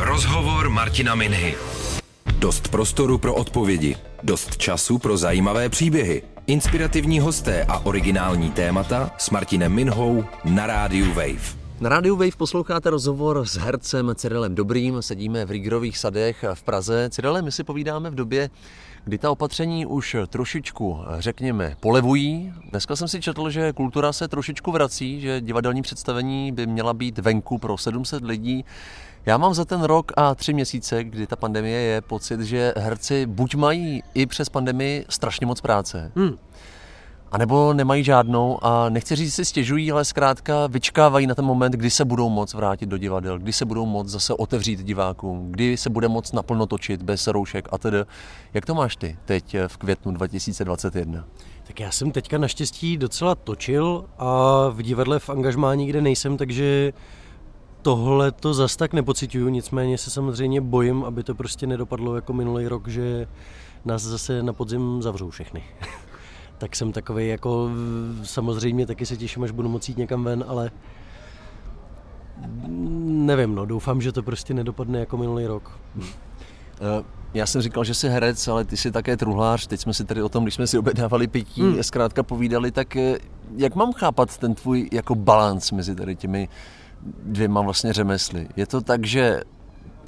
Rozhovor Martina Minhy. Dost prostoru pro odpovědi, dost času pro zajímavé příběhy, inspirativní hosté a originální témata s Martinem Minhou na rádiu Wave. Na rádiu Wave posloucháte rozhovor s hercem Cyrilem Dobrým. Sedíme v Rigrových sadech v Praze. Cyrilem, my si povídáme v době, kdy ta opatření už trošičku, řekněme, polevují. Dneska jsem si četl, že kultura se trošičku vrací, že divadelní představení by měla být venku pro 700 lidí. Já mám za ten rok a tři měsíce, kdy ta pandemie je, pocit, že herci buď mají i přes pandemii strašně moc práce, hmm. A nebo nemají žádnou a nechci říct, že si stěžují, ale zkrátka vyčkávají na ten moment, kdy se budou moc vrátit do divadel, kdy se budou moc zase otevřít divákům, kdy se bude moc naplno točit bez roušek a tedy. Jak to máš ty teď v květnu 2021? Tak já jsem teďka naštěstí docela točil a v divadle v angažmání, kde nejsem, takže tohle to zas tak nepocituju, nicméně se samozřejmě bojím, aby to prostě nedopadlo jako minulý rok, že nás zase na podzim zavřou všechny. tak jsem takový jako samozřejmě taky se těším, až budu moct jít někam ven, ale nevím, no, doufám, že to prostě nedopadne jako minulý rok. Eh, já jsem říkal, že jsi herec, ale ty jsi také truhlář. Teď jsme si tady o tom, když jsme si objednávali pití, hmm. zkrátka povídali, tak eh, jak mám chápat ten tvůj jako balans mezi tady těmi dvěma vlastně řemesly? Je to tak, že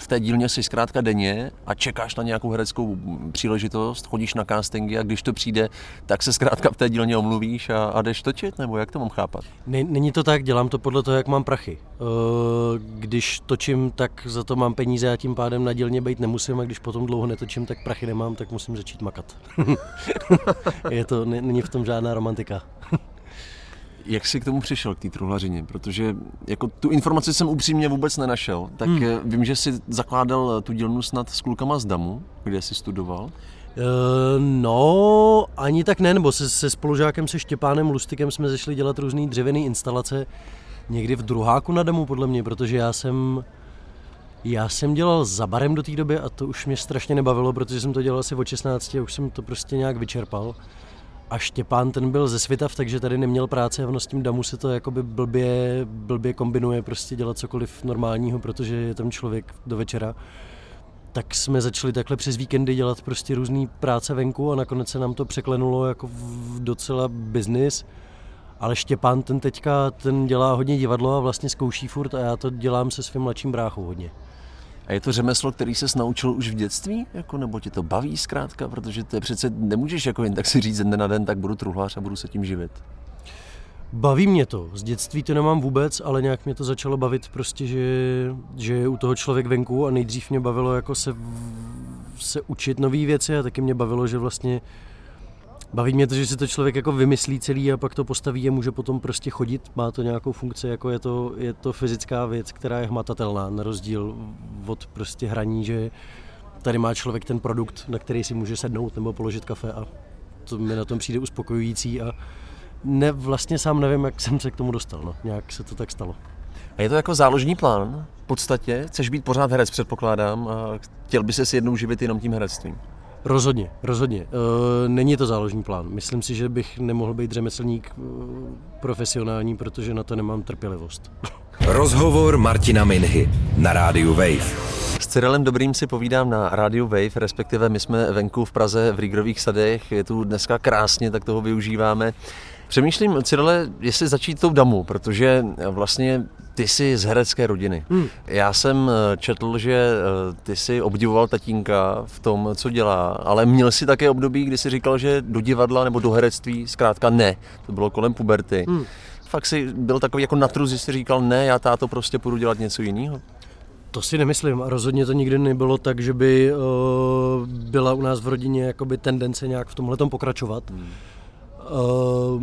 v té dílně jsi zkrátka denně a čekáš na nějakou hereckou příležitost, chodíš na castingy a když to přijde, tak se zkrátka v té dílně omluvíš a, a jdeš točit, nebo jak to mám chápat? Není to tak, dělám to podle toho, jak mám prachy. Eh, když točím, tak za to mám peníze a tím pádem na dílně být nemusím a když potom dlouho netočím, tak prachy nemám, tak musím začít makat. Je to, není v tom žádná romantika. Jak jsi k tomu přišel, k té truhlařině? Protože jako tu informaci jsem upřímně vůbec nenašel. Tak hmm. Eh, vím, že jsi zakládal eh, tu dílnu snad s klukama z Damu, kde jsi studoval. Uh, no, ani tak ne, nebo se, se spolužákem, se Štěpánem Lustikem jsme zešli dělat různé dřevěné instalace někdy v druháku na Damu, podle mě, protože já jsem já jsem dělal za barem do té doby a to už mě strašně nebavilo, protože jsem to dělal asi od 16 a už jsem to prostě nějak vyčerpal a Štěpán ten byl ze Svitav, takže tady neměl práce a ono s tím damu se to jakoby blbě, blbě kombinuje prostě dělat cokoliv normálního, protože je tam člověk do večera. Tak jsme začali takhle přes víkendy dělat prostě různé práce venku a nakonec se nám to překlenulo jako v docela biznis. Ale Štěpán ten teďka ten dělá hodně divadlo a vlastně zkouší furt a já to dělám se svým mladším bráchou hodně. A je to řemeslo, který se naučil už v dětství, jako, nebo tě to baví zkrátka, protože to přece nemůžeš jako jen tak si říct den na den, tak budu truhlář a budu se tím živit. Baví mě to. Z dětství to nemám vůbec, ale nějak mě to začalo bavit prostě, že, že je u toho člověk venku a nejdřív mě bavilo jako se, se učit nové věci a taky mě bavilo, že vlastně Baví mě to, že si to člověk jako vymyslí celý a pak to postaví a může potom prostě chodit. Má to nějakou funkci, jako je to, je to fyzická věc, která je hmatatelná, na rozdíl od prostě hraní, že tady má člověk ten produkt, na který si může sednout nebo položit kafe a to mi na tom přijde uspokojující a ne, vlastně sám nevím, jak jsem se k tomu dostal. No. Nějak se to tak stalo. A je to jako záložní plán v podstatě? Chceš být pořád herec, předpokládám, a chtěl by se jednou živit jenom tím herectvím? Rozhodně, rozhodně. E, není to záložní plán. Myslím si, že bych nemohl být řemeslník e, profesionální, protože na to nemám trpělivost. Rozhovor Martina Minhy na rádiu Wave. S Cyrilem Dobrým si povídám na rádiu Wave, respektive my jsme venku v Praze v Rígrových sadech, je tu dneska krásně, tak toho využíváme. Přemýšlím, Cyrile, jestli začít tou damu, protože vlastně ty jsi z herecké rodiny. Hmm. Já jsem eh, četl, že eh, ty jsi obdivoval tatínka v tom, co dělá, ale měl si také období, kdy jsi říkal, že do divadla nebo do herectví zkrátka ne. To bylo kolem puberty. Hmm. Fakt jsi byl takový jako natruz, že jsi říkal ne, já táto prostě půjdu dělat něco jiného? To si nemyslím a rozhodně to nikdy nebylo tak, že by uh, byla u nás v rodině jakoby tendence nějak v tomhle pokračovat. Hmm. Uh,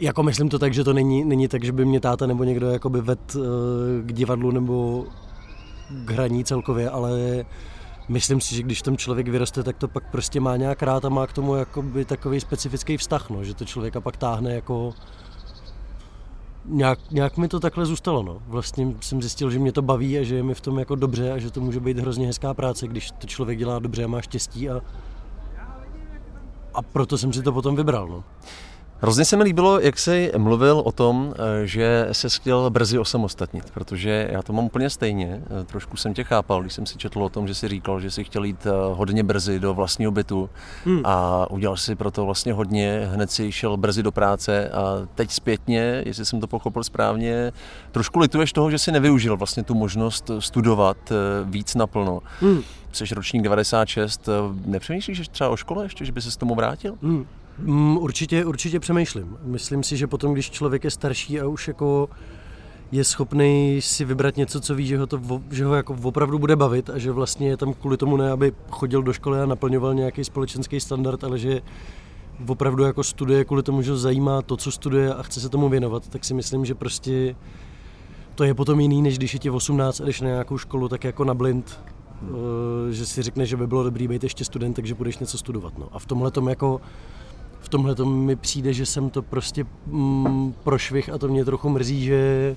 jako myslím to tak, že to není, není tak, že by mě táta nebo někdo jakoby ved uh, k divadlu nebo k hraní celkově, ale myslím si, že když tam člověk vyroste, tak to pak prostě má nějak rád a má k tomu jakoby takový specifický vztah, no, že to člověka pak táhne jako nějak, nějak mi to takhle zůstalo. No. Vlastně jsem zjistil, že mě to baví a že je mi v tom jako dobře a že to může být hrozně hezká práce, když to člověk dělá dobře a má štěstí a, a proto jsem si to potom vybral. No. Hrozně se mi líbilo, jak jsi mluvil o tom, eh, že se chtěl brzy osamostatnit, protože já to mám úplně stejně. Eh, trošku jsem tě chápal, když jsem si četl o tom, že jsi říkal, že jsi chtěl jít eh, hodně brzy do vlastního bytu hmm. a udělal si pro to vlastně hodně, hned si šel brzy do práce a teď zpětně, jestli jsem to pochopil správně, trošku lituješ toho, že si nevyužil vlastně tu možnost studovat víc naplno. Hmm. Jsi ročník 96, nepřemýšlíš třeba o škole ještě, že by se s tomu vrátil? Hmm. Mm, určitě, určitě přemýšlím. Myslím si, že potom, když člověk je starší a už jako je schopný si vybrat něco, co ví, že ho, to, že ho jako opravdu bude bavit a že vlastně je tam kvůli tomu ne, aby chodil do školy a naplňoval nějaký společenský standard, ale že opravdu jako studuje kvůli tomu, že ho zajímá to, co studuje a chce se tomu věnovat, tak si myslím, že prostě to je potom jiný, než když je ti 18 a jdeš na nějakou školu, tak jako na blind, hmm. že si řekne, že by bylo dobrý být ještě student, takže budeš něco studovat. No. A v tomhle tom jako v tomhle mi přijde, že jsem to prostě mm, prošvih a to mě trochu mrzí, že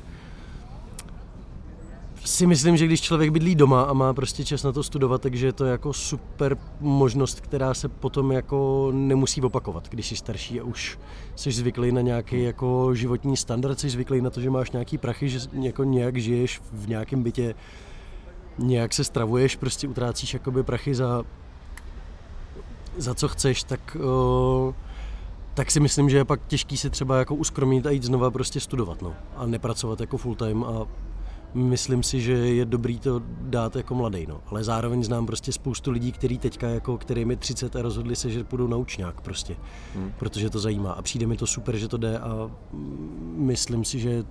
si myslím, že když člověk bydlí doma a má prostě čas na to studovat, takže je to jako super možnost, která se potom jako nemusí opakovat, když jsi starší a už jsi zvyklý na nějaký jako životní standard, jsi zvyklý na to, že máš nějaký prachy, že jako nějak žiješ v nějakém bytě, nějak se stravuješ, prostě utrácíš jakoby prachy za, za co chceš, tak uh, tak si myslím, že je pak těžký si třeba jako uskromit a jít znova prostě studovat, no. A nepracovat jako full time a myslím si, že je dobrý to dát jako mladý, no. Ale zároveň znám prostě spoustu lidí, který teďka jako, kterým je 30 a rozhodli se, že půjdou na učňák prostě, hmm. protože to zajímá. A přijde mi to super, že to jde a myslím si, že...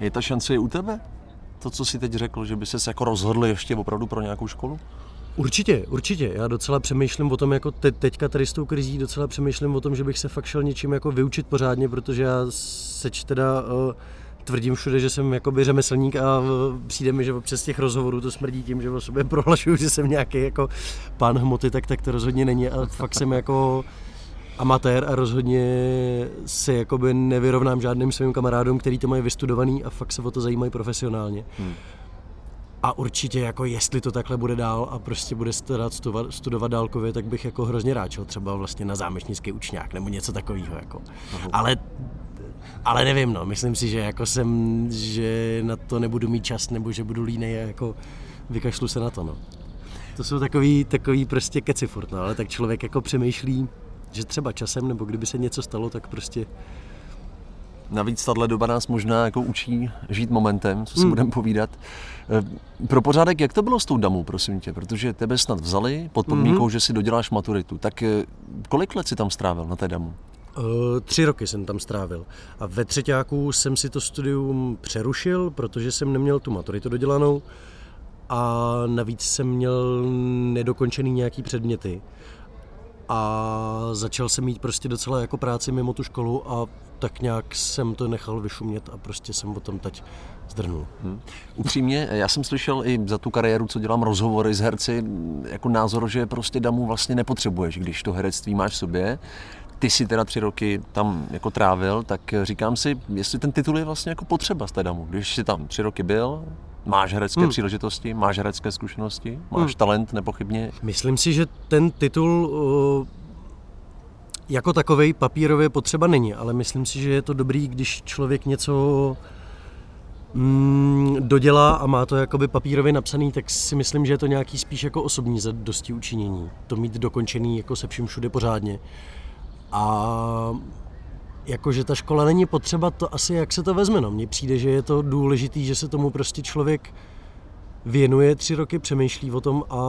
Je ta šance i u tebe? To, co jsi teď řekl, že by se jako rozhodl ještě opravdu pro nějakou školu? Určitě, určitě. Já docela přemýšlím o tom, jako te, teďka tady s tou krizí, docela přemýšlím o tom, že bych se fakt šel něčím jako vyučit pořádně, protože já seč teda uh, tvrdím všude, že jsem jakoby řemeslník a uh, přijde mi, že přes těch rozhovorů to smrdí tím, že o sobě prohlašuju, že jsem nějaký jako pán hmoty, tak, tak to rozhodně není a fakt jsem jako amatér a rozhodně se jakoby nevyrovnám žádným svým kamarádům, který to mají vystudovaný a fakt se o to zajímají profesionálně. Hmm. A určitě jako jestli to takhle bude dál a prostě bude studovat, studovat dálkově, tak bych jako hrozně rád šel třeba vlastně na zámečnický učňák nebo něco takového. Jako. Ale ale nevím, no, myslím si, že jako jsem, že na to nebudu mít čas, nebo že budu línej a jako vykašlu se na to, no. To jsou takový, takový prostě keci furt, no, ale tak člověk jako přemýšlí, že třeba časem, nebo kdyby se něco stalo, tak prostě Navíc tahle doba nás možná jako učí žít momentem, co si hmm. budeme povídat. Eh, pro pořádek, jak to bylo s tou damou, prosím tě? Protože tebe snad vzali pod podmínkou, hmm. že si doděláš maturitu. Tak eh, kolik let si tam strávil na té damu? Uh, tři roky jsem tam strávil. A ve třetíku jsem si to studium přerušil, protože jsem neměl tu maturitu dodělanou a navíc jsem měl nedokončený nějaký předměty. A začal jsem mít prostě docela jako práci mimo tu školu a tak nějak jsem to nechal vyšumět a prostě jsem o tom teď zdrnul. Hmm. Upřímně, já jsem slyšel i za tu kariéru, co dělám rozhovory s herci, jako názor, že prostě damu vlastně nepotřebuješ, když to herectví máš v sobě. Ty si teda tři roky tam jako trávil, tak říkám si, jestli ten titul je vlastně jako potřeba z té damu. Když jsi tam tři roky byl, Máš herecké hmm. příležitosti, máš herecké zkušenosti, máš hmm. talent nepochybně. Myslím si, že ten titul uh, jako takovej papírově potřeba není, ale myslím si, že je to dobrý, když člověk něco mm, dodělá a má to jakoby papírově napsaný, tak si myslím, že je to nějaký spíš jako osobní zadosti učinění. To mít dokončený jako se vším všude pořádně. A jakože ta škola není potřeba, to asi jak se to vezme. No. Mně přijde, že je to důležitý, že se tomu prostě člověk věnuje tři roky, přemýšlí o tom a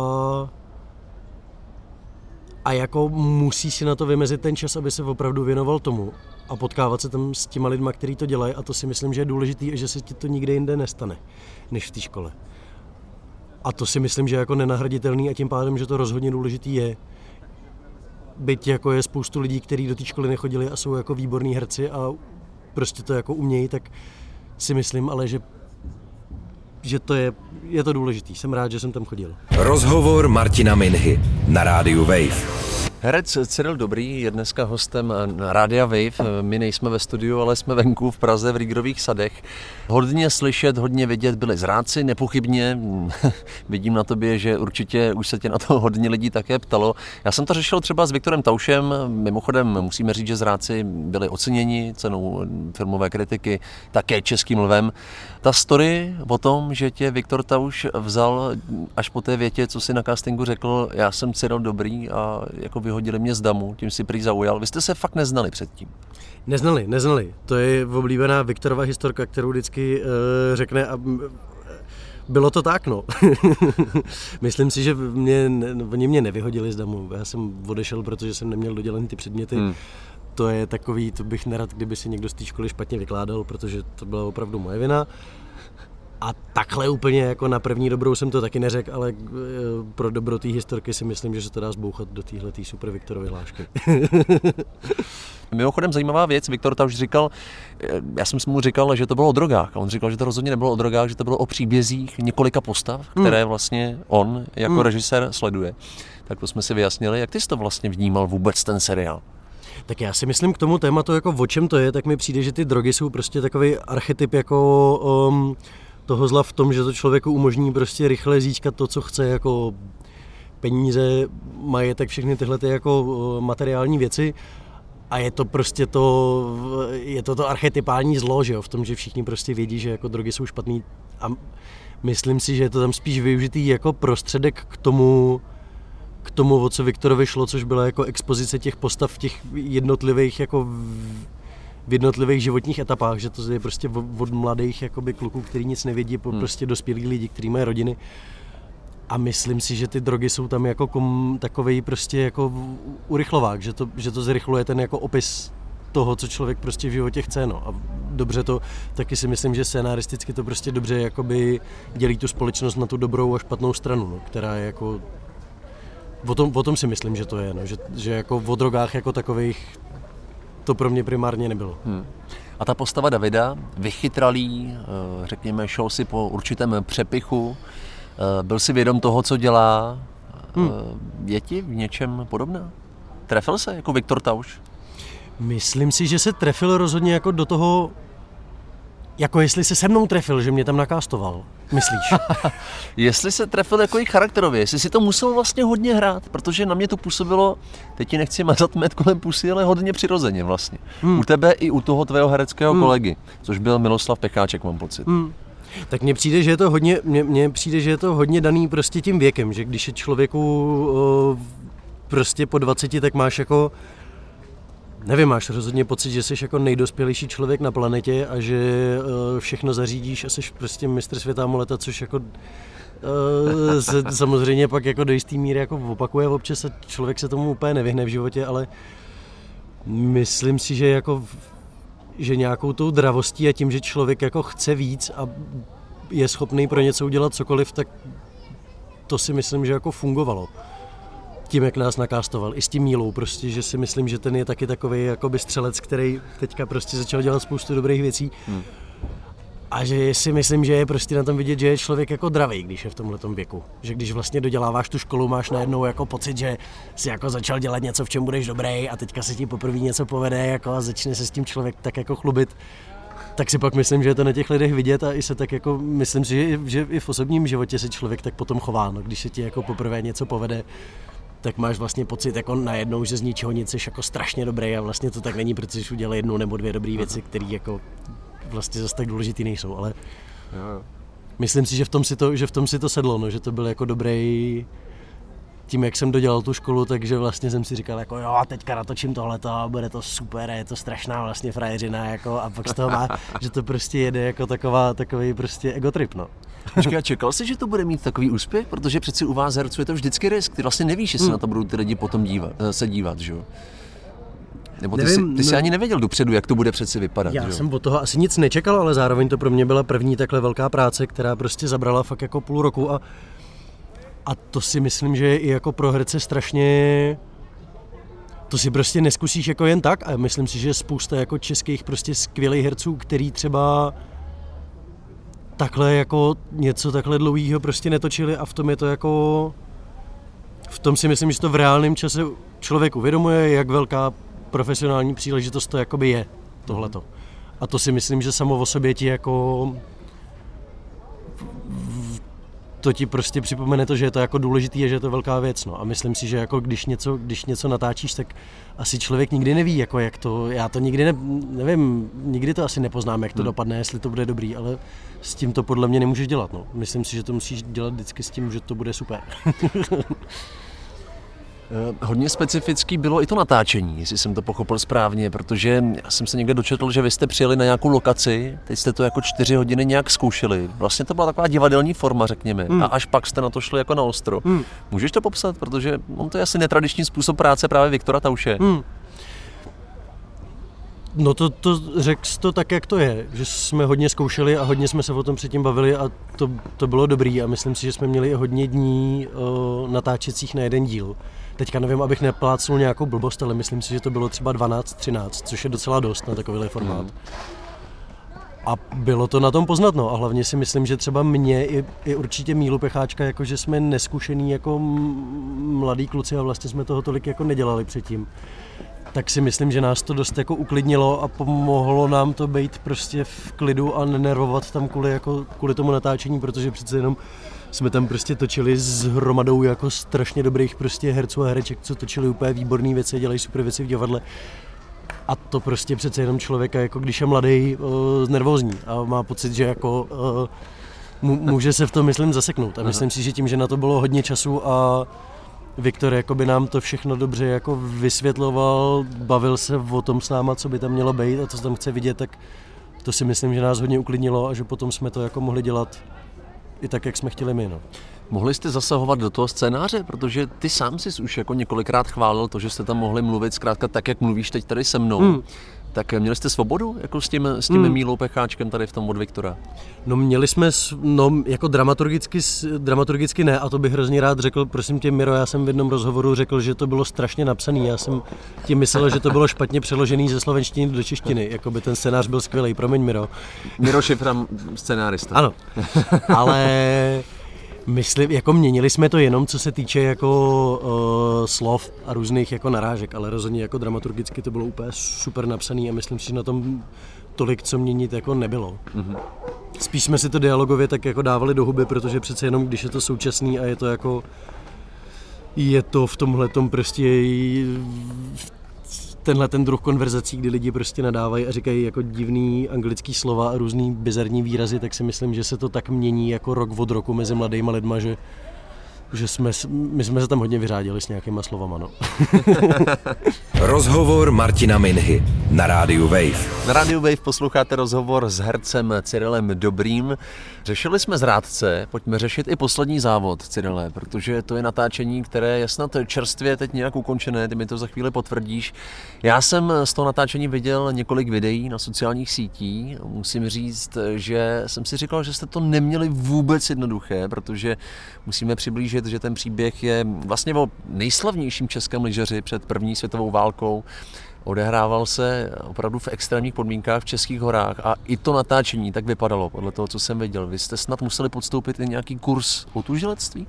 a jako musí si na to vymezit ten čas, aby se opravdu věnoval tomu a potkávat se tam s těma lidma, kteří to dělají a to si myslím, že je důležitý a že se ti to nikde jinde nestane, než v té škole. A to si myslím, že je jako nenahraditelný a tím pádem, že to rozhodně důležitý je. Byť jako je spoustu lidí, kteří do té školy nechodili a jsou jako výborní herci a prostě to jako umějí, tak si myslím ale, že že to je, je to důležitý. Jsem rád, že jsem tam chodil. Rozhovor Martina Minhy na rádiu Wave. Herec Cyril Dobrý je dneska hostem Rádia Wave. My nejsme ve studiu, ale jsme venku v Praze v Rígrových sadech. Hodně slyšet, hodně vidět byli zráci, nepochybně. Vidím na tobě, že určitě už se tě na to hodně lidí také ptalo. Já jsem to řešil třeba s Viktorem Taušem. Mimochodem musíme říct, že zráci byli oceněni cenou filmové kritiky, také českým lvem. Ta story o tom, že tě Viktor Tauš vzal až po té větě, co si na castingu řekl, já jsem Cyril Dobrý a jako vyhodili mě z damu, tím si prý zaujal. Vy jste se fakt neznali předtím? Neznali, neznali. To je oblíbená Viktorova historka, kterou vždycky uh, řekne a bylo to tak, no. Myslím si, že mě, oni mě nevyhodili z damu. Já jsem odešel, protože jsem neměl dodělaný ty předměty. Hmm. To je takový, to bych nerad, kdyby si někdo z té školy špatně vykládal, protože to byla opravdu moje vina. A takhle úplně jako na první dobrou jsem to taky neřekl, ale eh, pro dobro té historky si myslím, že se to dá zbouchat do téhle super Viktorovy hlášky. Mimochodem zajímavá věc, Viktor ta už říkal, eh, já jsem mu říkal, že to bylo o drogách a on říkal, že to rozhodně nebylo o drogách, že to bylo o příbězích několika postav, hmm. které vlastně on jako hmm. režisér sleduje. Tak to jsme si vyjasnili, jak ty jsi to vlastně vnímal vůbec ten seriál? Tak já si myslím k tomu tématu, jako o čem to je, tak mi přijde, že ty drogy jsou prostě takový archetyp jako um, toho zla v tom, že to člověku umožní prostě rychle získat to, co chce, jako peníze, majetek, všechny tyhle ty jako materiální věci. A je to prostě to, je to to archetypální zlo, že jo, v tom, že všichni prostě vědí, že jako drogy jsou špatný a myslím si, že je to tam spíš využitý jako prostředek k tomu, k tomu, o co Viktorovi šlo, což byla jako expozice těch postav v těch jednotlivých jako v jednotlivých životních etapách, že to je prostě od mladých jakoby kluků, který nic nevědí, po hmm. prostě dospělí lidi, kteří mají rodiny. A myslím si, že ty drogy jsou tam jako kom, takový prostě jako urychlovák, že to, že to zrychluje ten jako opis toho, co člověk prostě v životě chce. No. A dobře to, taky si myslím, že scénaristicky to prostě dobře jakoby dělí tu společnost na tu dobrou a špatnou stranu, no, která je jako O tom, o tom si myslím, že to je, no, že, že jako o drogách jako takových to pro mě primárně nebylo. Hmm. A ta postava Davida, vychytralý, eh, řekněme, šel si po určitém přepichu, eh, byl si vědom toho, co dělá. Hmm. Eh, je ti v něčem podobná? Trefil se jako Viktor Tauš? Myslím si, že se trefil rozhodně jako do toho jako jestli se se mnou trefil, že mě tam nakástoval, myslíš? jestli se trefil jako i charakterově, jestli si to musel vlastně hodně hrát, protože na mě to působilo, teď ti nechci mazat med kolem pusy, ale hodně přirozeně vlastně. Hmm. U tebe i u toho tvého hereckého hmm. kolegy, což byl Miloslav Pecháček, mám pocit. Hmm. Tak mně přijde, že je to hodně, mně, mně přijde, že je to hodně daný prostě tím věkem, že když je člověku o, prostě po 20, tak máš jako Nevím, máš rozhodně pocit, že jsi jako nejdospělejší člověk na planetě a že uh, všechno zařídíš a jsi prostě mistr světa moleta, což jako uh, se samozřejmě pak jako do jistý míry jako opakuje. Občas a člověk se tomu úplně nevyhne v životě, ale myslím si, že jako že nějakou tou dravostí a tím, že člověk jako chce víc a je schopný pro něco udělat cokoliv, tak to si myslím, že jako fungovalo tím, jak nás nakástoval, i s tím Mílou prostě, že si myslím, že ten je taky takový jakoby střelec, který teďka prostě začal dělat spoustu dobrých věcí. Hmm. A že si myslím, že je prostě na tom vidět, že je člověk jako dravý, když je v tomhle věku. Že když vlastně doděláváš tu školu, máš najednou jako pocit, že si jako začal dělat něco, v čem budeš dobrý a teďka se ti poprvé něco povede jako a začne se s tím člověk tak jako chlubit tak si pak myslím, že je to na těch lidech vidět a i se tak jako, myslím si, že, že i v osobním životě se člověk tak potom chová, no, když se ti jako poprvé něco povede, tak máš vlastně pocit jako najednou, že z ničeho nic jsi jako strašně dobrý a vlastně to tak není, protože jsi udělal jednu nebo dvě dobré věci, které jako vlastně zase tak důležitý nejsou, ale myslím si, že v tom si to, že v tom si to sedlo, no, že to byl jako dobrý, tím, jak jsem dodělal tu školu, takže vlastně jsem si říkal, jako jo, teďka natočím tohle a bude to super, je to strašná vlastně frajeřina, jako, a pak z toho má, že to prostě jede jako taková, takový prostě egotrip, no. Počkej, a čekal jsi, že to bude mít takový úspěch? Protože přeci u vás herců je to vždycky risk. Ty vlastně nevíš, jestli hmm. na to budou ty lidi potom dívat, eh, se dívat, že jo? Nebo ty, Nevím, jsi, ty jsi no, ani nevěděl dopředu, jak to bude přeci vypadat. Já že? jsem od toho asi nic nečekal, ale zároveň to pro mě byla první takhle velká práce, která prostě zabrala fakt jako půl roku a, a to si myslím, že je i jako pro herce strašně to si prostě neskusíš jako jen tak a myslím si, že je spousta jako českých prostě skvělých herců, který třeba takhle jako něco takhle dlouhého prostě netočili a v tom je to jako v tom si myslím, že to v reálném čase člověk uvědomuje, jak velká profesionální příležitost to jakoby je, tohleto. A to si myslím, že samo o sobě ti jako to ti prostě připomene to, že je to jako důležitý a že je to velká věc. No. A myslím si, že jako když něco, když něco natáčíš, tak asi člověk nikdy neví, jako jak to, já to nikdy ne, nevím, nikdy to asi nepoznám, jak to hmm. dopadne, jestli to bude dobrý, ale s tím to podle mě nemůžeš dělat. No. Myslím si, že to musíš dělat vždycky s tím, že to bude super. Eh, hodně specifický bylo i to natáčení, jestli jsem to pochopil správně, protože já jsem se někde dočetl, že vy jste přijeli na nějakou lokaci, teď jste to jako čtyři hodiny nějak zkoušeli. Vlastně to byla taková divadelní forma, řekněme, mm. a až pak jste na to šli jako na ostro. Mm. Můžeš to popsat, protože on to je asi netradiční způsob práce právě Viktora Tauše. Mm. No to, to řekl to tak, jak to je, že jsme hodně zkoušeli a hodně jsme se o tom předtím bavili a to, to bylo dobrý a myslím si, že jsme měli hodně dní uh, natáčecích na jeden díl. Teďka nevím, abych neplácnul nějakou blbost, ale myslím si, že to bylo třeba 12-13, což je docela dost na takovýhle formát. Hmm. A bylo to na tom poznat, no. A hlavně si myslím, že třeba mě i, i určitě Mílu Pecháčka, jako že jsme neskušený jako mladí kluci a vlastně jsme toho tolik jako nedělali předtím. Tak si myslím, že nás to dost jako uklidnilo a pomohlo nám to být prostě v klidu a nenervovat tam kvůli, jako, kvůli tomu natáčení, protože přece jenom jsme tam prostě točili s hromadou jako strašně dobrých prostě herců a hereček, co točili úplně výborné věci, dělají super věci v divadle. A to prostě přece jenom člověka, jako když je mladý, uh, nervózní a má pocit, že jako uh, může se v tom, myslím, zaseknout. A myslím si, že tím, že na to bylo hodně času a Viktor jakoby nám to všechno dobře jako vysvětloval, bavil se o tom s náma, co by tam mělo být a co tam chce vidět, tak to si myslím, že nás hodně uklidnilo a že potom jsme to jako mohli dělat i tak, jak jsme chtěli my. No. Mohli jste zasahovat do toho scénáře, protože ty sám jsi už jako několikrát chválil to, že jste tam mohli mluvit zkrátka tak, jak mluvíš teď tady se mnou. Hmm. Tak měli jste svobodu jako s tím, s tím hmm. Mílou Pecháčkem tady v tom od Viktora? No měli jsme, no jako dramaturgicky, dramaturgicky ne a to bych hrozně rád řekl, prosím tě Miro, já jsem v jednom rozhovoru řekl, že to bylo strašně napsané, já jsem tím myslel, že to bylo špatně přeložený ze slovenštiny do češtiny, jako by ten scénář byl skvělý, promiň Miro. Miro Šifram, scénárista. Ano, ale Myslím, jako měnili jsme to jenom co se týče jako uh, slov a různých jako narážek, ale rozhodně jako dramaturgicky to bylo úplně super napsaný a myslím si, že na tom tolik co měnit jako nebylo. Mm-hmm. Spíš jsme si to dialogově tak jako dávali do huby, protože přece jenom když je to současný a je to jako je to v tomhle tom prostě tenhle ten druh konverzací, kdy lidi prostě nadávají a říkají jako divný anglický slova a různý bizarní výrazy, tak si myslím, že se to tak mění jako rok od roku mezi mladýma lidma, že že jsme, my jsme se tam hodně vyřádili s nějakýma slovama. No. rozhovor Martina Minhy na rádiu Wave. Na rádiu Wave posloucháte rozhovor s hercem Cyrilem Dobrým. Řešili jsme zrádce, pojďme řešit i poslední závod, Cyrile, protože to je natáčení, které je snad čerstvě teď nějak ukončené, ty mi to za chvíli potvrdíš. Já jsem z toho natáčení viděl několik videí na sociálních sítích. Musím říct, že jsem si říkal, že jste to neměli vůbec jednoduché, protože musíme přiblížit, že ten příběh je vlastně o nejslavnějším českém lyžeři před první světovou válkou. Odehrával se opravdu v extrémních podmínkách v českých horách a i to natáčení tak vypadalo, podle toho, co jsem viděl. Vy jste snad museli podstoupit i nějaký kurz otužilectví?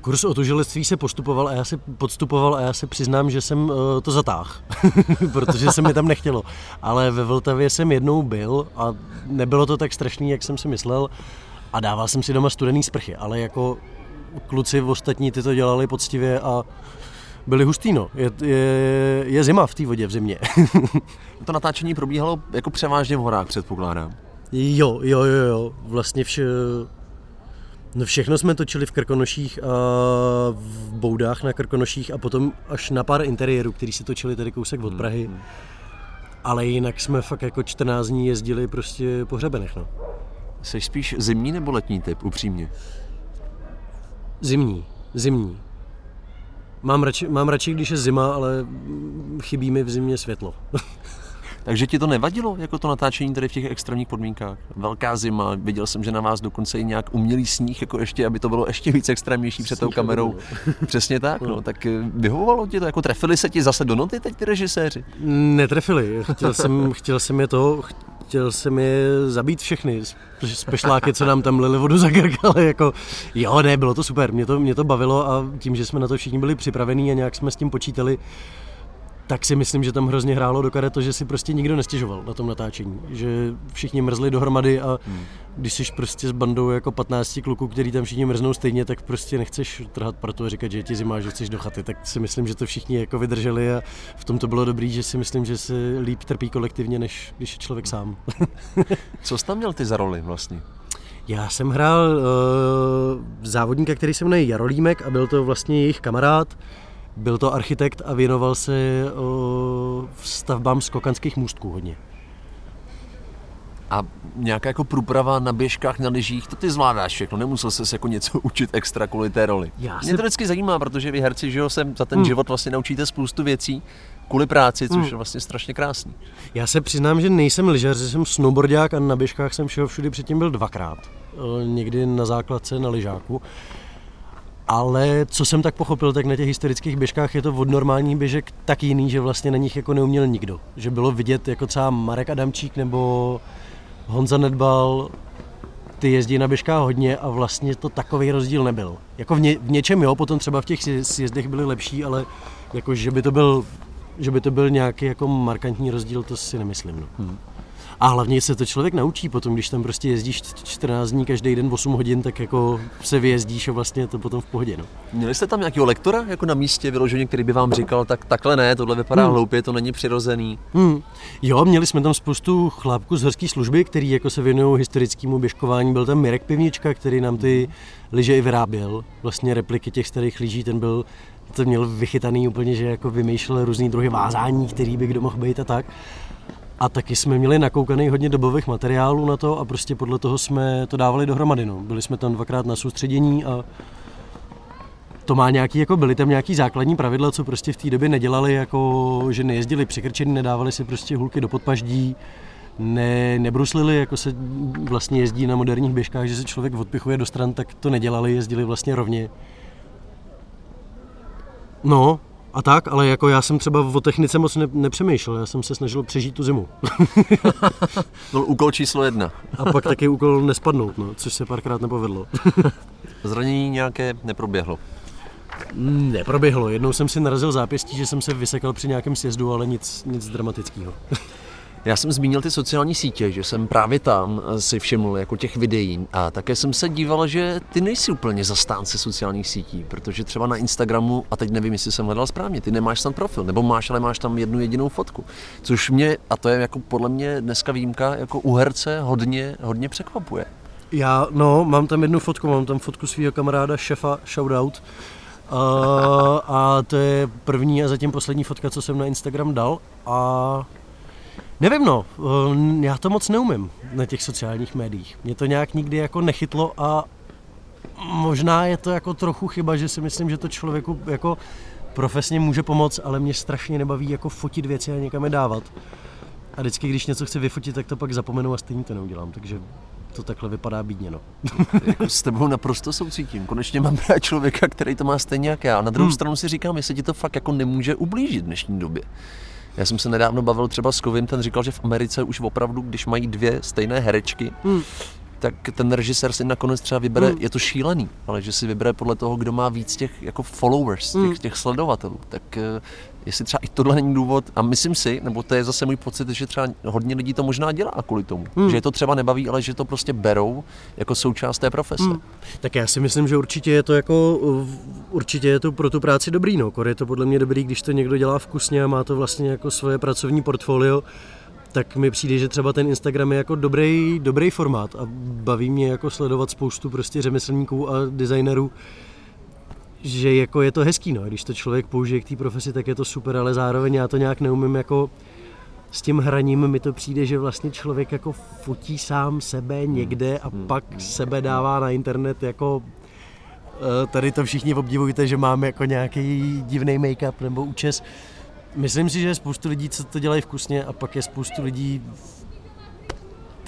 Kurz otužilectví se postupoval a já se podstupoval a já se přiznám, že jsem uh, to zatáhl, protože se mi tam nechtělo. Ale ve Vltavě jsem jednou byl a nebylo to tak strašný, jak jsem si myslel a dával jsem si doma studený sprchy, ale jako kluci ostatní ty to dělali poctivě a byli hustý, no. Je, je, je zima v té vodě v zimě. to natáčení probíhalo jako převážně v horách, předpokládám. Jo, jo, jo, jo. Vlastně vše, no všechno jsme točili v Krkonoších a v Boudách na Krkonoších a potom až na pár interiérů, který se točili tady kousek od hmm, Prahy. Hmm. Ale jinak jsme fakt jako 14 dní jezdili prostě po hřebenech, no. Jsi spíš zimní nebo letní typ, upřímně? Zimní, zimní. Mám radši, mám radši, když je zima, ale chybí mi v zimě světlo. Takže ti to nevadilo, jako to natáčení tady v těch extrémních podmínkách? Velká zima, viděl jsem, že na vás dokonce i nějak umělý sníh, jako ještě, aby to bylo ještě víc extrémnější před tou kamerou. Přesně tak, no. no. Tak eh, vyhovovalo ti to, jako trefili se ti zase do noty teď ty režiséři? Netrefili, chtěl jsem, chtěl jsem je to, chtěl jsem je zabít všechny, spešláky, co nám tam lili vodu za krk, ale jako, jo, ne, bylo to super, mě to, mě to bavilo a tím, že jsme na to všichni byli připravení a nějak jsme s tím počítali, tak si myslím, že tam hrozně hrálo do karet to, že si prostě nikdo nestěžoval na tom natáčení. Že všichni mrzli dohromady a hmm. když jsi prostě s bandou jako 15 kluků, který tam všichni mrznou stejně, tak prostě nechceš trhat partu a říkat, že je ti zima, že chceš do chaty. Tak si myslím, že to všichni jako vydrželi a v tom to bylo dobrý, že si myslím, že se líp trpí kolektivně, než když je člověk sám. Co jsi tam měl ty za roli vlastně? Já jsem hrál uh, závodníka, který se jmenuje Jarolímek a byl to vlastně jejich kamarád. Byl to architekt a věnoval se stavbám skokanských můstků hodně. A nějaká jako průprava na běžkách, na lyžích, to ty zvládáš všechno, nemusel ses jako něco učit extra kvůli té roli. Já Mě se... to vždycky zajímá, protože vy herci, že jo, se za ten hmm. život vlastně naučíte spoustu věcí kvůli práci, což hmm. je vlastně strašně krásný. Já se přiznám, že nejsem lyžař, že jsem snowboardák a na běžkách jsem všeho všude předtím byl dvakrát. Někdy na základce, na lyžáku. Ale co jsem tak pochopil, tak na těch historických běžkách je to od normálních běžek tak jiný, že vlastně na nich jako neuměl nikdo. Že bylo vidět jako třeba Marek Adamčík nebo Honza Nedbal, ty jezdí na běžkách hodně a vlastně to takový rozdíl nebyl. Jako v, ně, v něčem jo, potom třeba v těch sjezdech byly lepší, ale jako že by to byl, že by to byl nějaký jako markantní rozdíl, to si nemyslím. No. Hmm. A hlavně se to člověk naučí potom, když tam prostě jezdíš 14 dní každý den 8 hodin, tak jako se vyjezdíš a vlastně je to potom v pohodě. No. Měli jste tam nějakého lektora jako na místě vyloženě, který by vám říkal, tak takhle ne, tohle vypadá hmm. hloupě, to není přirozený. Hmm. Jo, měli jsme tam spoustu chlápků z horské služby, který jako se věnují historickému běžkování. Byl tam Mirek Pivnička, který nám ty lyže i vyráběl. Vlastně repliky těch starých lyží, ten byl to měl vychytaný úplně, že jako vymýšlel různý druhy vázání, který by kdo mohl být a tak. A taky jsme měli nakoukaný hodně dobových materiálů na to a prostě podle toho jsme to dávali dohromady. No. Byli jsme tam dvakrát na soustředění a to má nějaký, jako byly tam nějaký základní pravidla, co prostě v té době nedělali, jako že nejezdili přikrčený, nedávali si prostě hulky do podpaždí, ne, nebruslili, jako se vlastně jezdí na moderních běžkách, že se člověk odpichuje do stran, tak to nedělali, jezdili vlastně rovně. No, a tak, ale jako já jsem třeba o technice moc ne, nepřemýšlel, já jsem se snažil přežít tu zimu. Byl úkol číslo jedna. A pak taky úkol nespadnout, no, což se párkrát nepovedlo. Zranění nějaké neproběhlo? Neproběhlo. Jednou jsem si narazil zápěstí, že jsem se vysekal při nějakém sjezdu, ale nic, nic dramatického. Já jsem zmínil ty sociální sítě, že jsem právě tam si všiml jako těch videí. A také jsem se díval, že ty nejsi úplně zastánce sociálních sítí, protože třeba na Instagramu, a teď nevím, jestli jsem hledal správně, ty nemáš tam profil, nebo máš, ale máš tam jednu jedinou fotku, což mě, a to je jako podle mě dneska výjimka, jako u herce hodně, hodně překvapuje. Já, no, mám tam jednu fotku, mám tam fotku svého kamaráda, šefa, shoutout, uh, a to je první a zatím poslední fotka, co jsem na Instagram dal. A Nevím no, eh, já to moc neumím na těch sociálních médiích. Mě to nějak nikdy jako nechytlo a možná je to jako trochu chyba, že si myslím, že to člověku jako profesně může pomoct, ale mě strašně nebaví jako fotit věci a někam je dávat. A vždycky, když něco chci vyfotit, tak to pak zapomenu a stejně to neudělám, takže to takhle vypadá bídně, no. jako s tebou naprosto soucítím. Konečně mám právě člověka, který to má stejně jak já. A na druhou hmm. stranu si říkám, jestli ti to fakt jako nemůže ublížit v dnešní době. Já jsem se nedávno bavil třeba s Kovim, ten říkal, že v Americe už opravdu, když mají dvě stejné herečky, hmm tak ten režisér si nakonec třeba vybere, hmm. je to šílený, ale že si vybere podle toho, kdo má víc těch jako followers, těch, hmm. těch sledovatelů. Tak eh, jestli třeba i tohle není důvod, a myslím si, nebo to je zase můj pocit, že třeba hodně lidí to možná dělá kvůli tomu. Hmm. Že je to třeba nebaví, ale že to prostě berou jako součást té profese. Hmm. Tak já si myslím, že určitě je to jako, určitě je to pro tu práci dobrý, no. je to podle mě dobrý, když to někdo dělá vkusně a má to vlastně jako svoje pracovní portfolio, tak mi přijde, že třeba ten Instagram je jako dobrý, dobrý formát a baví mě jako sledovat spoustu prostě řemeslníků a designerů, že jako je to hezký, no. Když to člověk použije k té profesi, tak je to super, ale zároveň já to nějak neumím jako s tím hraním mi to přijde, že vlastně člověk jako fotí sám sebe někde a hmm. pak sebe dává na internet jako eh, tady to všichni obdivujte, že mám jako nějaký divný make-up nebo účes. Myslím si, že je spoustu lidí, co to dělají vkusně a pak je spoustu lidí,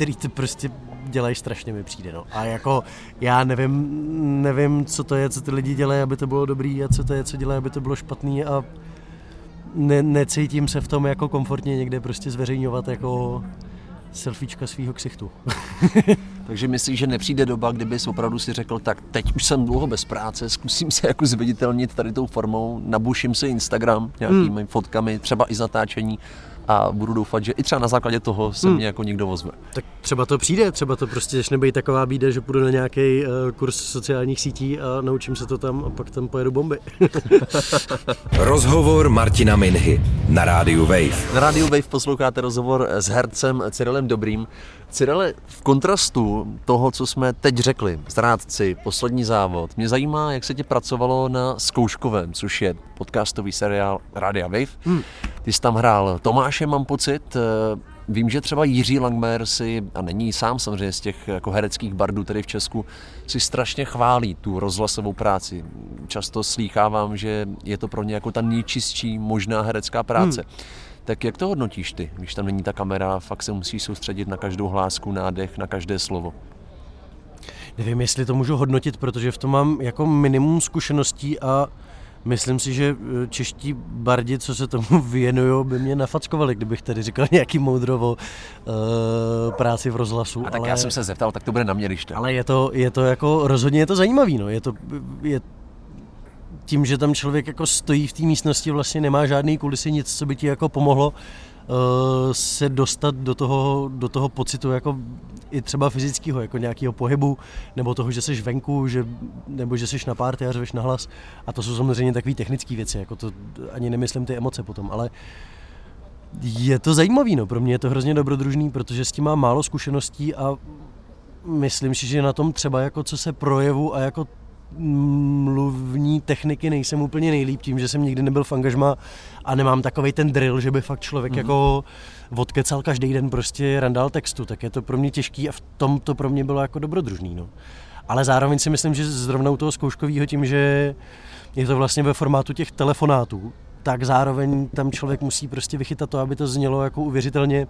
který to prostě dělají strašně mi přijde. No. A jako já nevím, nevím, co to je, co ty lidi dělají, aby to bylo dobrý a co to je, co dělají, aby to bylo špatný a ne, necítím se v tom jako komfortně někde prostě zveřejňovat jako selfiečka svýho ksichtu. Takže myslíš, že nepřijde doba, kdybys opravdu si řekl, tak teď už jsem dlouho bez práce, zkusím se jako zviditelnit tady tou formou, nabuším si Instagram nějakými hmm. fotkami, třeba i zatáčení a budu doufat, že i třeba na základě toho se hmm. mě jako někdo ozve. Tak třeba to přijde, třeba to prostě začne být taková bída, že půjdu na nějaký uh, kurz sociálních sítí a naučím se to tam a pak tam pojedu bomby. rozhovor Martina Minhy na rádiu Wave. Na rádiu Wave posloucháte rozhovor s hercem Cyrilem Dobrým. Cyrile, v kontrastu toho, co jsme teď řekli, zrádci, poslední závod, mě zajímá, jak se ti pracovalo na Zkouškovém, což je podcastový seriál Radia Wave. Hmm. Ty jsi tam hrál Tomáše, mám pocit. Eh, vím, že třeba Jiří Langmer si, a není sám samozřejmě z těch jako hereckých bardů tady v Česku, si strašně chválí tu rozhlasovou práci. Často slýchávám, že je to pro ně jako ta nejčistší možná herecká práce. Hmm. Tak jak to hodnotíš ty, když tam není ta kamera, fakt se musíš soustředit na každou hlásku, nádech, na každé slovo? Nevím, jestli to můžu hodnotit, protože v tom mám jako minimum zkušeností a myslím si, že eh, čeští bardi, co se tomu věnují, by mě nafackovali, kdybych tady říkal nějaký moudrovo uh, práci v rozhlasu. A tak ale, já jsem se zeptal, tak to bude na mě, když to. Ale je to, je to jako, rozhodně je to zajímavý, no. Je to, je, tím, že tam člověk jako stojí v té místnosti, vlastně nemá žádný kulisy, nic, co by ti jako pomohlo se dostat do toho, do toho pocitu jako i třeba fyzického, jako nějakého pohybu, nebo toho, že jsi venku, že, nebo že jsi na párty a řveš na hlas. A to jsou samozřejmě takové technické věci, jako to ani nemyslím ty emoce potom, ale je to zajímavý, no. pro mě je to hrozně dobrodružný, protože s tím mám málo zkušeností a myslím si, že na tom třeba jako co se projevu a jako mluvní techniky nejsem úplně nejlíp tím, že jsem nikdy nebyl v angažma a nemám takový ten drill, že by fakt člověk mm-hmm. jako odkecal každý den prostě randál textu, tak je to pro mě těžký a v tom to pro mě bylo jako dobrodružný. No. Ale zároveň si myslím, že zrovna u toho zkouškového tím, že je to vlastně ve formátu těch telefonátů, tak zároveň tam člověk musí prostě vychytat to, aby to znělo jako uvěřitelně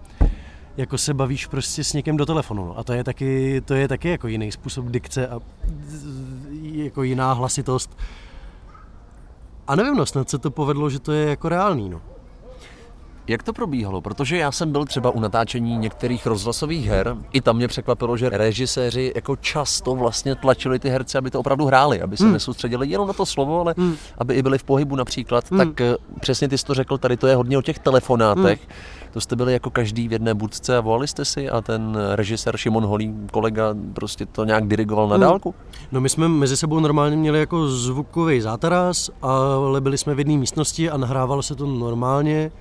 jako se bavíš prostě s někým do telefonu. No. A to je taky, to je taky jako jiný způsob dikce a jako jiná hlasitost. A nevím, no, snad se to povedlo, že to je jako reálný, no. Jak to probíhalo? Protože já jsem byl třeba u natáčení některých rozhlasových her, i tam mě překvapilo, že režiséři jako často vlastně tlačili ty herce, aby to opravdu hráli, aby se hmm. nesoustředili jenom na to slovo, ale hmm. aby i byli v pohybu například. Hmm. Tak eh, přesně ty jsi to řekl, tady to je hodně o těch telefonátech. Hmm. To jste byli jako každý v jedné budce a volali jste si a ten režisér Šimon Holý, kolega, prostě to nějak dirigoval na hmm. dálku? No my jsme mezi sebou normálně měli jako zvukový zátaras, ale byli jsme v jedné místnosti a nahrávalo se to normálně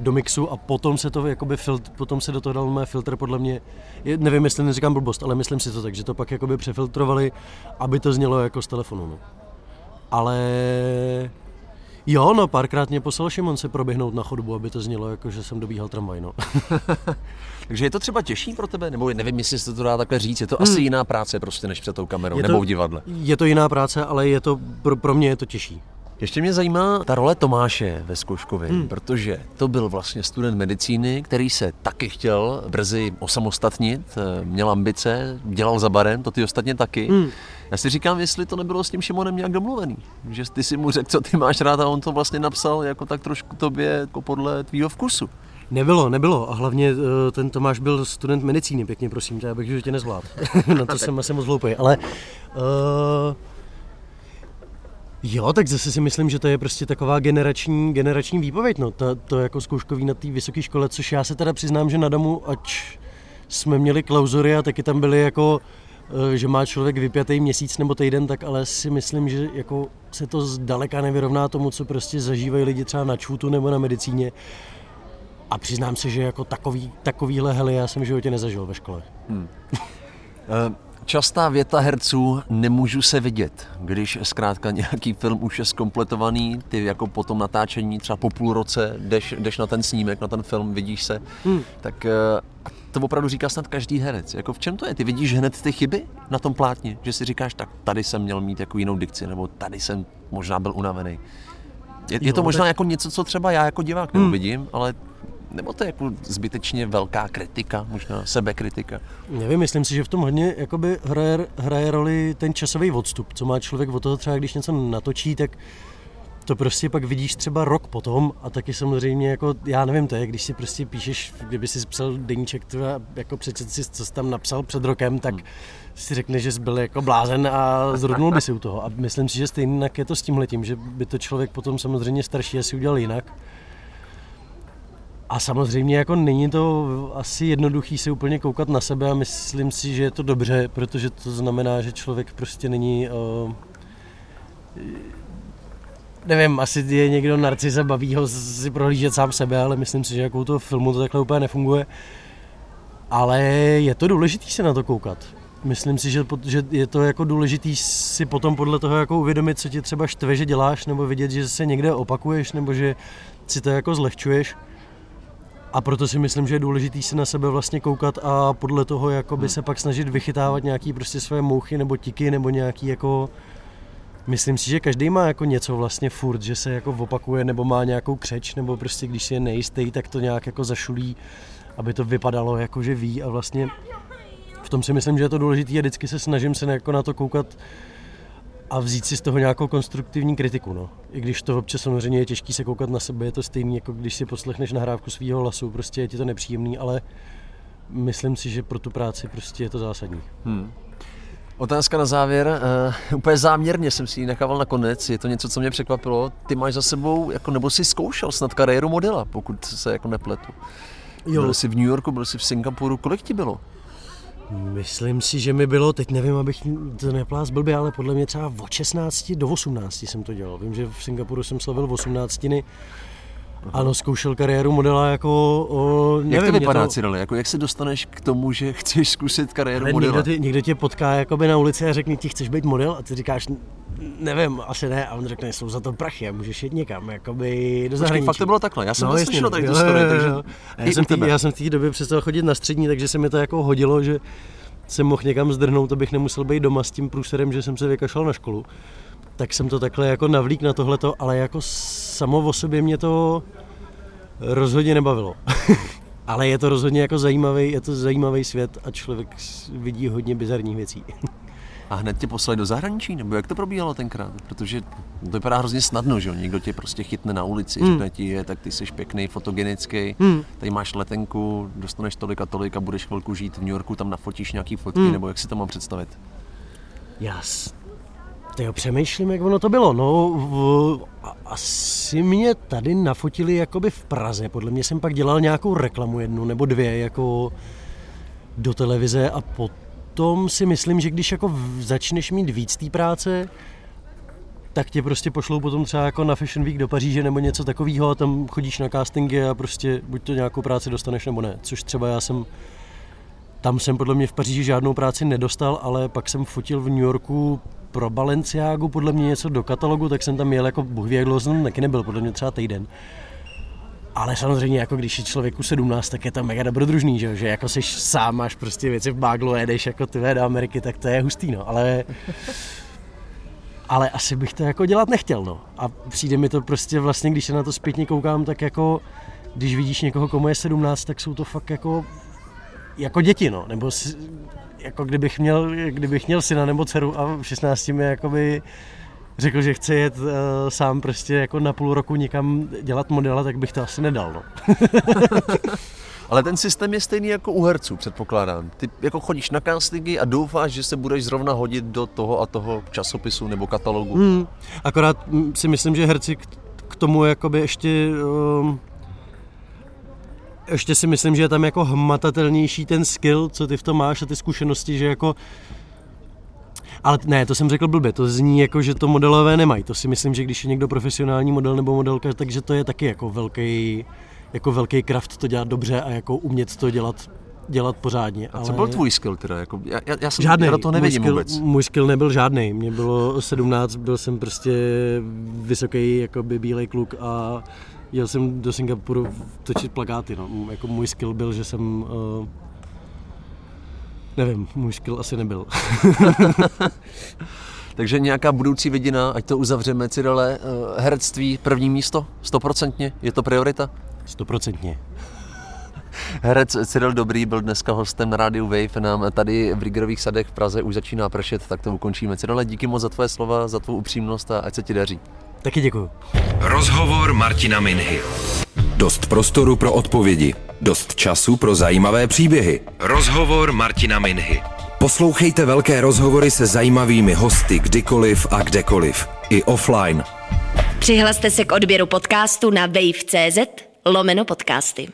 do mixu a potom se to jakoby filtr, potom se do toho dal mé filtr podle mě, nevím, jestli neříkám blbost, ale myslím si to tak, že to pak jakoby přefiltrovali, aby to znělo jako z telefonu. No. Ale Jo, no párkrát mě poslal Šimon se proběhnout na chodbu, aby to znělo jako, že jsem dobíhal tramvaj, no. Takže je to třeba těžší pro tebe? Nebo nevím, jestli se to dá takhle říct, je to hmm. asi jiná práce prostě než před tou kamerou, je nebo to, v divadle. Je to jiná práce, ale je to, pro, pro mě je to těžší. Ještě mě zajímá ta role Tomáše ve Zkouškově, hmm. protože to byl vlastně student medicíny, který se taky chtěl brzy osamostatnit, eh, měl ambice, dělal za barem, to ty ostatně taky. Hmm. Já si říkám, jestli to nebylo s tím Šimonem nějak domluvený, že ty si mu řekl, co ty máš rád a on to vlastně napsal jako tak trošku tobě jako podle tvýho vkusu. Nebylo, nebylo. A hlavně eh, ten Tomáš byl student medicíny, pěkně prosím tě, abych tě nezvládl. Na to jsem asi moc hloupý. Ale uh, Jo, tak zase si myslím, že to je prostě taková generační, generační výpověď, no, to, to jako zkouškový na té vysoké škole, což já se teda přiznám, že na domu, ač jsme měli klauzury a taky tam byly jako, eh, že má člověk vypjatý měsíc nebo týden, tak ale si myslím, že jako se to zdaleka nevyrovná tomu, co prostě zažívají lidi třeba na čůtu nebo na medicíně. A přiznám se, že jako takový, takovýhle hely já jsem v životě nezažil ve škole. Hmm. Častá věta herců, nemůžu se vidět. Když zkrátka nějaký film už je zkompletovaný, ty jako po tom natáčení třeba po půl roce jdeš, jdeš na ten snímek, na ten film, vidíš se, hmm. tak eh, to opravdu říká snad každý herec. Jako v čem to je? Ty vidíš hned ty chyby na tom plátně, že si říkáš, tak tady jsem měl mít jako jinou dikci, nebo tady jsem možná byl unavený. Je, je to možná jako něco, co třeba já jako divák hmm. neuvidím, ale nebo to je jako zbytečně velká kritika, možná sebekritika? Nevím, myslím si, že v tom hodně jakoby hraje, hraje roli ten časový odstup, co má člověk od toho třeba, když něco natočí, tak to prostě pak vidíš třeba rok potom a taky samozřejmě jako, já nevím, to je, když si prostě píšeš, kdyby si psal deníček, tvé, jako přečet si, co jsi tam napsal před rokem, tak hmm. si řekne, že jsi byl jako blázen a zrodnul by si u toho. A myslím si, že stejně je to s tímhletím, že by to člověk potom samozřejmě starší asi udělal jinak. A samozřejmě jako není to asi jednoduchý se úplně koukat na sebe a myslím si, že je to dobře, protože to znamená, že člověk prostě není uh, nevím, asi je někdo narcis a baví ho si prohlížet sám sebe, ale myslím si, že jako u toho filmu to takhle úplně nefunguje. Ale je to důležité se na to koukat. Myslím si, že, že je to jako důležitý si potom podle toho jako uvědomit, co ti třeba štve, že děláš, nebo vidět, že se někde opakuješ, nebo že si to jako zlehčuješ. A proto si myslím, že je důležitý se na sebe vlastně koukat a podle toho jakoby hmm. se pak snažit vychytávat nějaký prostě své mouchy nebo tiky nebo nějaký jako Myslím si, že každý má jako něco vlastně furt, že se jako opakuje nebo má nějakou křeč, nebo prostě když si je nejistý, tak to nějak jako zašulí, aby to vypadalo jako, že ví a vlastně v tom si myslím, že je to důležité a vždycky se snažím se jako na to koukat a vzít si z toho nějakou konstruktivní kritiku. No. I když to občas samozřejmě je těžké se koukat na sebe, je to stejný, jako když si poslechneš nahrávku svého hlasu, prostě je ti to nepříjemný, ale myslím si, že pro tu práci prostě je to zásadní. Hmm. Otázka na závěr. Uh, úplně záměrně jsem si ji nechával na konec. Je to něco, co mě překvapilo. Ty máš za sebou, jako, nebo jsi zkoušel snad kariéru modela, pokud se jako nepletu. Jo. Byl jsi v New Yorku, byl jsi v Singapuru. Kolik ti bylo? Myslím si, že mi bylo, teď nevím, abych to neplás blbě, ale podle mě třeba od 16 do 18 jsem to dělal. Vím, že v Singapuru jsem slavil 18 ano, zkoušel kariéru modela jako, o, nevím, Jak to vypadá, to... Cyril? Jako jak se dostaneš k tomu, že chceš zkusit kariéru Ale modela? Někdo, tě, někdo tě potká jakoby na ulici a řekne ti, chceš být model? A ty říkáš, nevím, asi ne. A on řekne, jsou za to prachy a můžeš jít někam, jakoby do zahraničí. fakt to bylo takhle, já jsem no, to slyšel tady tu story, takže já jsem, tý, já jsem v té době přestal chodit na střední, takže se mi to jako hodilo, že jsem mohl někam zdrhnout, abych nemusel být doma s tím průserem, že jsem se vykašlal na školu. Tak jsem to takhle jako navlík na tohleto, ale jako samo o sobě mě to rozhodně nebavilo. Ale je to rozhodně jako zajímavý, je to zajímavý svět a člověk vidí hodně bizarních věcí. A hned tě poslali do zahraničí, nebo jak to probíhalo tenkrát? Protože to vypadá hrozně snadno, že jo? Někdo tě prostě chytne na ulici, hmm. řekne ti, je, tak ty jsi pěkný, fotogenický, hmm. tady máš letenku, dostaneš tolik a tolik a budeš chvilku žít v New Yorku, tam nafotíš nějaký fotky, hmm. nebo jak si to mám představit? Jas. Tyjo, přemýšlím, jak ono to bylo. No, v, asi mě tady nafotili jakoby v Praze. Podle mě jsem pak dělal nějakou reklamu jednu nebo dvě jako do televize a potom si myslím, že když jako začneš mít víc té práce, tak tě prostě pošlou potom třeba jako na Fashion Week do Paříže nebo něco takového a tam chodíš na castingy a prostě buď to nějakou práci dostaneš nebo ne. Což třeba já jsem tam jsem podle mě v Paříži žádnou práci nedostal, ale pak jsem fotil v New Yorku pro Balenciágu podle mě něco do katalogu, tak jsem tam jel jako ví, jak dlouho jsem taky nebyl, podle mě třeba týden. Ale samozřejmě, jako když je člověku 17, tak je to mega dobrodružný, že, že jako jsi sám, máš prostě věci v báglu, jedeš jako ty do Ameriky, tak to je hustý, no. Ale, ale asi bych to jako dělat nechtěl, no. A přijde mi to prostě vlastně, když se na to zpětně koukám, tak jako když vidíš někoho, komu je 17, tak jsou to fakt jako jako děti, no. Nebo jako kdybych měl, kdybych měl syna nebo dceru a v 16 mi jakoby řekl, že chce jet uh, sám prostě jako na půl roku někam dělat modela, tak bych to asi nedal. No. Ale ten systém je stejný jako u herců, předpokládám. Ty jako chodíš na castingy a doufáš, že se budeš zrovna hodit do toho a toho časopisu nebo katalogu. Hmm. Akorát mm, si myslím, že herci k, k tomu jakoby ještě um, ještě si myslím, že je tam jako hmatatelnější ten skill, co ty v tom máš a ty zkušenosti, že jako ale ne, to jsem řekl blbě, to zní jako, že to modelové nemají. To si myslím, že když je někdo profesionální model nebo modelka, takže to je taky jako velký, jako velký kraft to dělat dobře a jako umět to dělat dělat pořádně. A co ale... byl tvůj skill teda? Jako, já, já jsem žádný, to nevidím můj skill, vůbec. Můj skill nebyl žádný. Mně bylo 17, byl jsem prostě vysoký jakoby bílej kluk a jel jsem do Singapuru točit plakáty. No. Jako můj skill byl, že jsem... Uh, nevím, můj skill asi nebyl. Takže nějaká budoucí vidina, ať to uzavřeme, Cyrele, uh, herectví první místo, stoprocentně, je to priorita? Stoprocentně. Herec Cyril Dobrý byl dneska hostem na rádiu Wave. Nám tady v Rigerových sadech v Praze už začíná pršet, tak to ukončíme. Cyrile, díky moc za tvoje slova, za tvou upřímnost a ať se ti daří. Taky děkuju. Rozhovor Martina Minhy. Dost prostoru pro odpovědi. Dost času pro zajímavé příběhy. Rozhovor Martina Minhy. Poslouchejte velké rozhovory se zajímavými hosty kdykoliv a kdekoliv. I offline. Přihlaste se k odběru podcastu na wave.cz lomeno podcasty.